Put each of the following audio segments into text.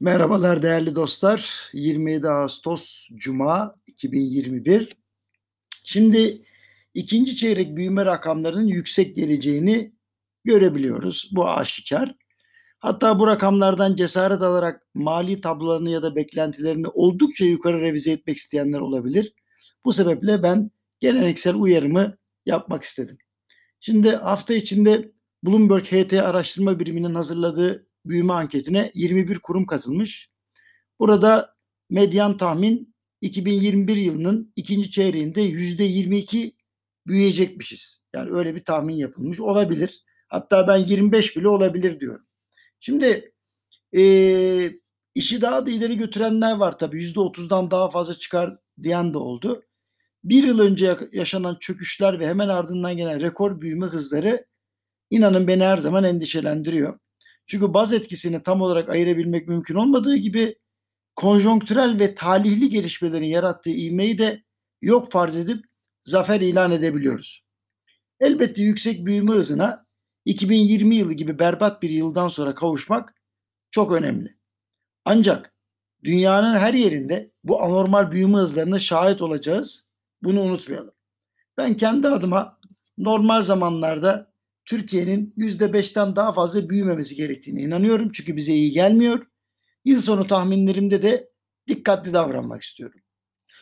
Merhabalar değerli dostlar. 27 Ağustos Cuma 2021. Şimdi ikinci çeyrek büyüme rakamlarının yüksek geleceğini görebiliyoruz. Bu aşikar. Hatta bu rakamlardan cesaret alarak mali tablolarını ya da beklentilerini oldukça yukarı revize etmek isteyenler olabilir. Bu sebeple ben geleneksel uyarımı yapmak istedim. Şimdi hafta içinde Bloomberg HT araştırma biriminin hazırladığı büyüme anketine 21 kurum katılmış. Burada medyan tahmin 2021 yılının ikinci çeyreğinde %22 büyüyecekmişiz. Yani öyle bir tahmin yapılmış olabilir. Hatta ben 25 bile olabilir diyorum. Şimdi e, işi daha da ileri götürenler var tabii. %30'dan daha fazla çıkar diyen de oldu. Bir yıl önce yaşanan çöküşler ve hemen ardından gelen rekor büyüme hızları inanın beni her zaman endişelendiriyor. Çünkü baz etkisini tam olarak ayırabilmek mümkün olmadığı gibi konjonktürel ve talihli gelişmelerin yarattığı ivmeyi de yok farz edip zafer ilan edebiliyoruz. Elbette yüksek büyüme hızına 2020 yılı gibi berbat bir yıldan sonra kavuşmak çok önemli. Ancak dünyanın her yerinde bu anormal büyüme hızlarına şahit olacağız. Bunu unutmayalım. Ben kendi adıma normal zamanlarda Türkiye'nin %5'ten daha fazla büyümemesi gerektiğine inanıyorum. Çünkü bize iyi gelmiyor. Yıl sonu tahminlerimde de dikkatli davranmak istiyorum.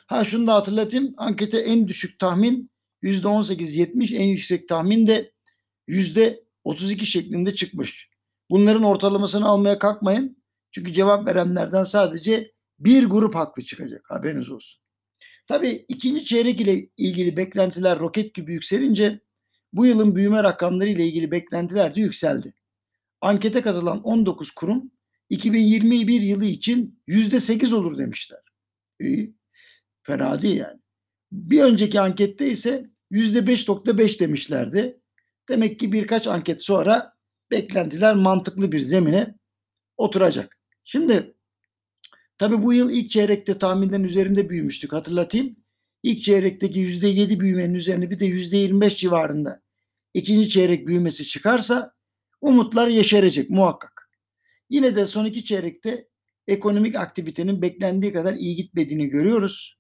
Ha şunu da hatırlatayım. Ankete en düşük tahmin %18-70, en yüksek tahmin de %32 şeklinde çıkmış. Bunların ortalamasını almaya kalkmayın. Çünkü cevap verenlerden sadece bir grup haklı çıkacak. Haberiniz olsun. Tabii ikinci çeyrek ile ilgili beklentiler roket gibi yükselince bu yılın büyüme rakamları ile ilgili beklentiler de yükseldi. Ankete katılan 19 kurum 2021 yılı için %8 olur demişler. İyi. Fena değil yani. Bir önceki ankette ise %5.5 demişlerdi. Demek ki birkaç anket sonra beklentiler mantıklı bir zemine oturacak. Şimdi tabi bu yıl ilk çeyrekte tahminden üzerinde büyümüştük hatırlatayım. İlk çeyrekteki %7 büyümenin üzerine bir de %25 civarında ikinci çeyrek büyümesi çıkarsa umutlar yeşerecek muhakkak. Yine de son iki çeyrekte ekonomik aktivitenin beklendiği kadar iyi gitmediğini görüyoruz.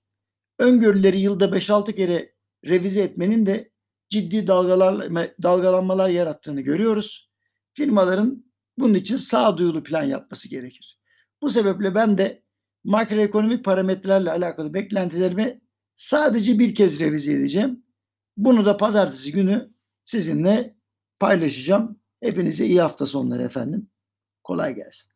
Öngörüleri yılda 5-6 kere revize etmenin de ciddi dalgalar, dalgalanmalar yarattığını görüyoruz. Firmaların bunun için sağduyulu plan yapması gerekir. Bu sebeple ben de makroekonomik parametrelerle alakalı beklentilerimi sadece bir kez revize edeceğim. Bunu da pazartesi günü sizinle paylaşacağım. Hepinize iyi hafta sonları efendim. Kolay gelsin.